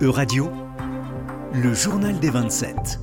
E-Radio, le journal des 27.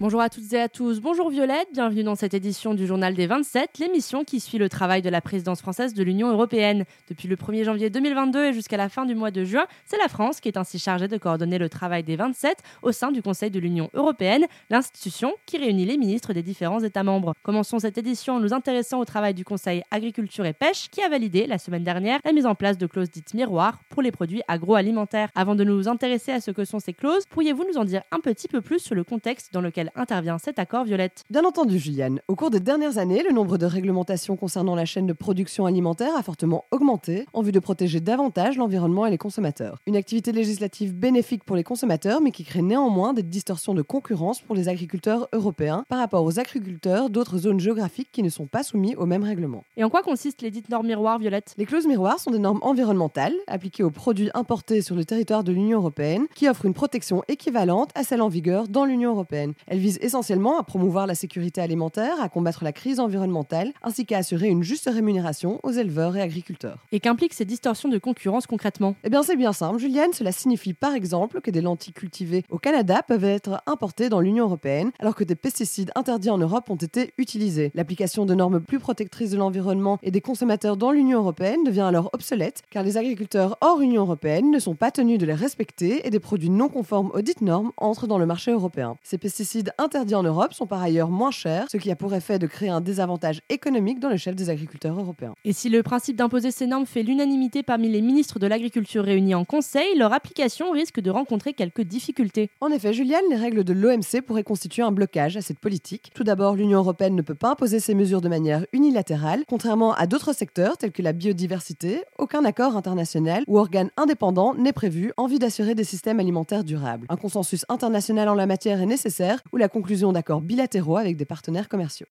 Bonjour à toutes et à tous, bonjour Violette, bienvenue dans cette édition du Journal des 27, l'émission qui suit le travail de la présidence française de l'Union européenne. Depuis le 1er janvier 2022 et jusqu'à la fin du mois de juin, c'est la France qui est ainsi chargée de coordonner le travail des 27 au sein du Conseil de l'Union européenne, l'institution qui réunit les ministres des différents États membres. Commençons cette édition en nous intéressant au travail du Conseil agriculture et pêche qui a validé la semaine dernière la mise en place de clauses dites miroirs pour les produits agroalimentaires. Avant de nous intéresser à ce que sont ces clauses, pourriez-vous nous en dire un petit peu plus sur le contexte dans lequel intervient cet accord, Violette Bien entendu, Juliane. Au cours des dernières années, le nombre de réglementations concernant la chaîne de production alimentaire a fortement augmenté en vue de protéger davantage l'environnement et les consommateurs. Une activité législative bénéfique pour les consommateurs, mais qui crée néanmoins des distorsions de concurrence pour les agriculteurs européens par rapport aux agriculteurs d'autres zones géographiques qui ne sont pas soumis aux mêmes règlements. Et en quoi consistent les dites normes miroirs, Violette? Les clauses miroirs sont des normes environnementales appliquées aux produits importés sur le territoire de l'Union européenne qui offrent une protection équivalente à celle en vigueur dans l'Union européenne. Elles visent essentiellement à promouvoir la sécurité alimentaire, à combattre la crise environnementale, ainsi qu'à assurer une juste rémunération aux éleveurs et agriculteurs. Et qu'impliquent ces distorsions de concurrence concrètement? Eh bien, c'est bien simple, Juliane. Cela signifie par exemple que des lentilles cultivées au Canada peuvent être importées dans l'Union européenne, alors que des pesticides interdits en Europe ont été utilisés. L'application de normes plus protectrices de l'environnement et des consommateurs dans l'Union européenne devient alors obsolète, car les agriculteurs hors Union européenne ne sont pas tenus de les respecter et des produits non conformes aux dites normes entrent dans le marché européen. Ces pesticides interdits en Europe sont par ailleurs moins chers, ce qui a pour effet de créer un désavantage économique dans le chef des agriculteurs européens. Et si le principe d'imposer ces normes fait l'unanimité parmi les ministres de l'Agriculture réunis en Conseil, leur application risque de rencontrer quelques difficultés. En effet, Juliane, les règles de l'OMC pourraient constituer un blocage à cette politique. Tout d'abord, l'Union européenne ne peut pas imposer ces mesures de manière unilatérale, contrairement à d'autres secteurs tels que la biodiversité. Aucun accord international ou organe indépendant n'est prévu en vue d'assurer des systèmes alimentaires durables. Un consensus international en la matière est nécessaire la conclusion d'accords bilatéraux avec des partenaires commerciaux.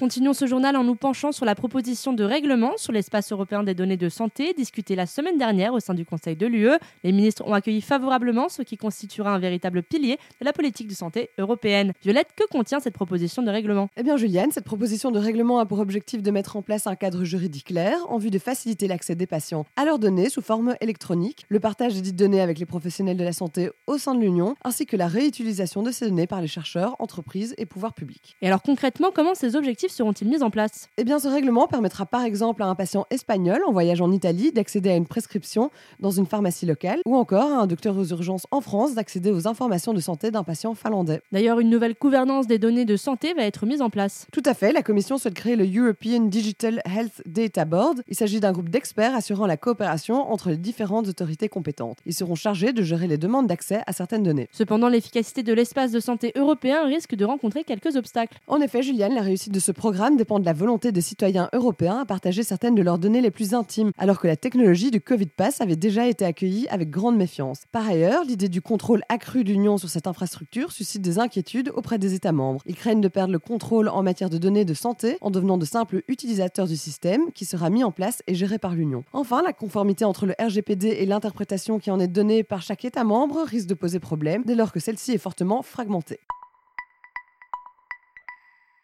Continuons ce journal en nous penchant sur la proposition de règlement sur l'espace européen des données de santé discutée la semaine dernière au sein du Conseil de l'UE. Les ministres ont accueilli favorablement ce qui constituera un véritable pilier de la politique de santé européenne. Violette, que contient cette proposition de règlement? Eh bien Juliane, cette proposition de règlement a pour objectif de mettre en place un cadre juridique clair en vue de faciliter l'accès des patients à leurs données sous forme électronique, le partage des dites données avec les professionnels de la santé au sein de l'Union, ainsi que la réutilisation de ces données par les chercheurs, entreprises et pouvoirs publics. Et alors concrètement, comment ces objectifs seront-ils mis en place? Eh bien, ce règlement permettra par exemple à un patient espagnol en voyage en Italie d'accéder à une prescription dans une pharmacie locale ou encore à un docteur aux urgences en France d'accéder aux informations de santé d'un patient finlandais. D'ailleurs, une nouvelle gouvernance des données de santé va être mise en place. Tout à fait, la Commission souhaite créer le European Digital Health Data Board. Il s'agit d'un groupe d'experts assurant la coopération entre les différentes autorités compétentes. Ils seront chargés de gérer les demandes d'accès à certaines données. Cependant, l'efficacité de l'espace de santé européen risque de rencontrer quelques obstacles. En effet, Juliane, la réussite de ce programme dépend de la volonté des citoyens européens à partager certaines de leurs données les plus intimes, alors que la technologie du Covid Pass avait déjà été accueillie avec grande méfiance. Par ailleurs, l'idée du contrôle accru de l'Union sur cette infrastructure suscite des inquiétudes auprès des États membres. Ils craignent de perdre le contrôle en matière de données de santé en devenant de simples utilisateurs du système qui sera mis en place et géré par l'Union. Enfin, la conformité entre le RGPD et l'interprétation qui en est donnée par chaque État membre risque de poser problème dès lors que celle-ci est fortement fragmentée.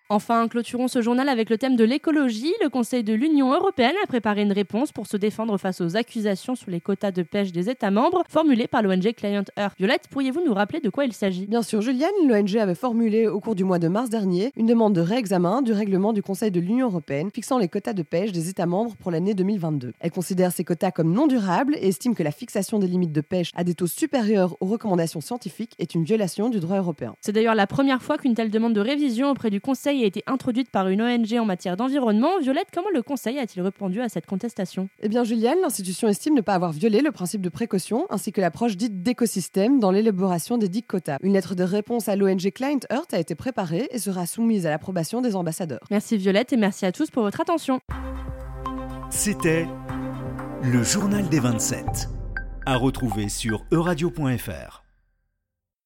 Enfin, clôturons ce journal avec le thème de l'écologie. Le Conseil de l'Union européenne a préparé une réponse pour se défendre face aux accusations sur les quotas de pêche des États membres formulées par l'ONG Client Earth. Violette, pourriez-vous nous rappeler de quoi il s'agit? Bien sûr, Juliane, l'ONG avait formulé au cours du mois de mars dernier une demande de réexamen du règlement du Conseil de l'Union européenne fixant les quotas de pêche des États membres pour l'année 2022. Elle considère ces quotas comme non durables et estime que la fixation des limites de pêche à des taux supérieurs aux recommandations scientifiques est une violation du droit européen. C'est d'ailleurs la première fois qu'une telle demande de révision auprès du Conseil a été introduite par une ONG en matière d'environnement. Violette, comment le Conseil a-t-il répondu à cette contestation? Eh bien, Juliane, l'institution estime ne pas avoir violé le principe de précaution ainsi que l'approche dite d'écosystème dans l'élaboration des dits quotas. Une lettre de réponse à l'ONG Client Earth a été préparée et sera soumise à l'approbation des ambassadeurs. Merci Violette et merci à tous pour votre attention. C'était le journal des 27. À retrouver sur euradio.fr.